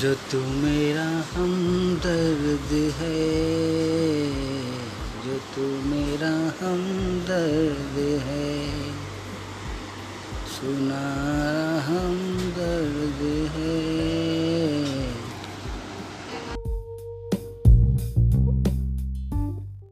जो तू मेरा हमदर्द है जो तू मेरा हमदर्द है सुना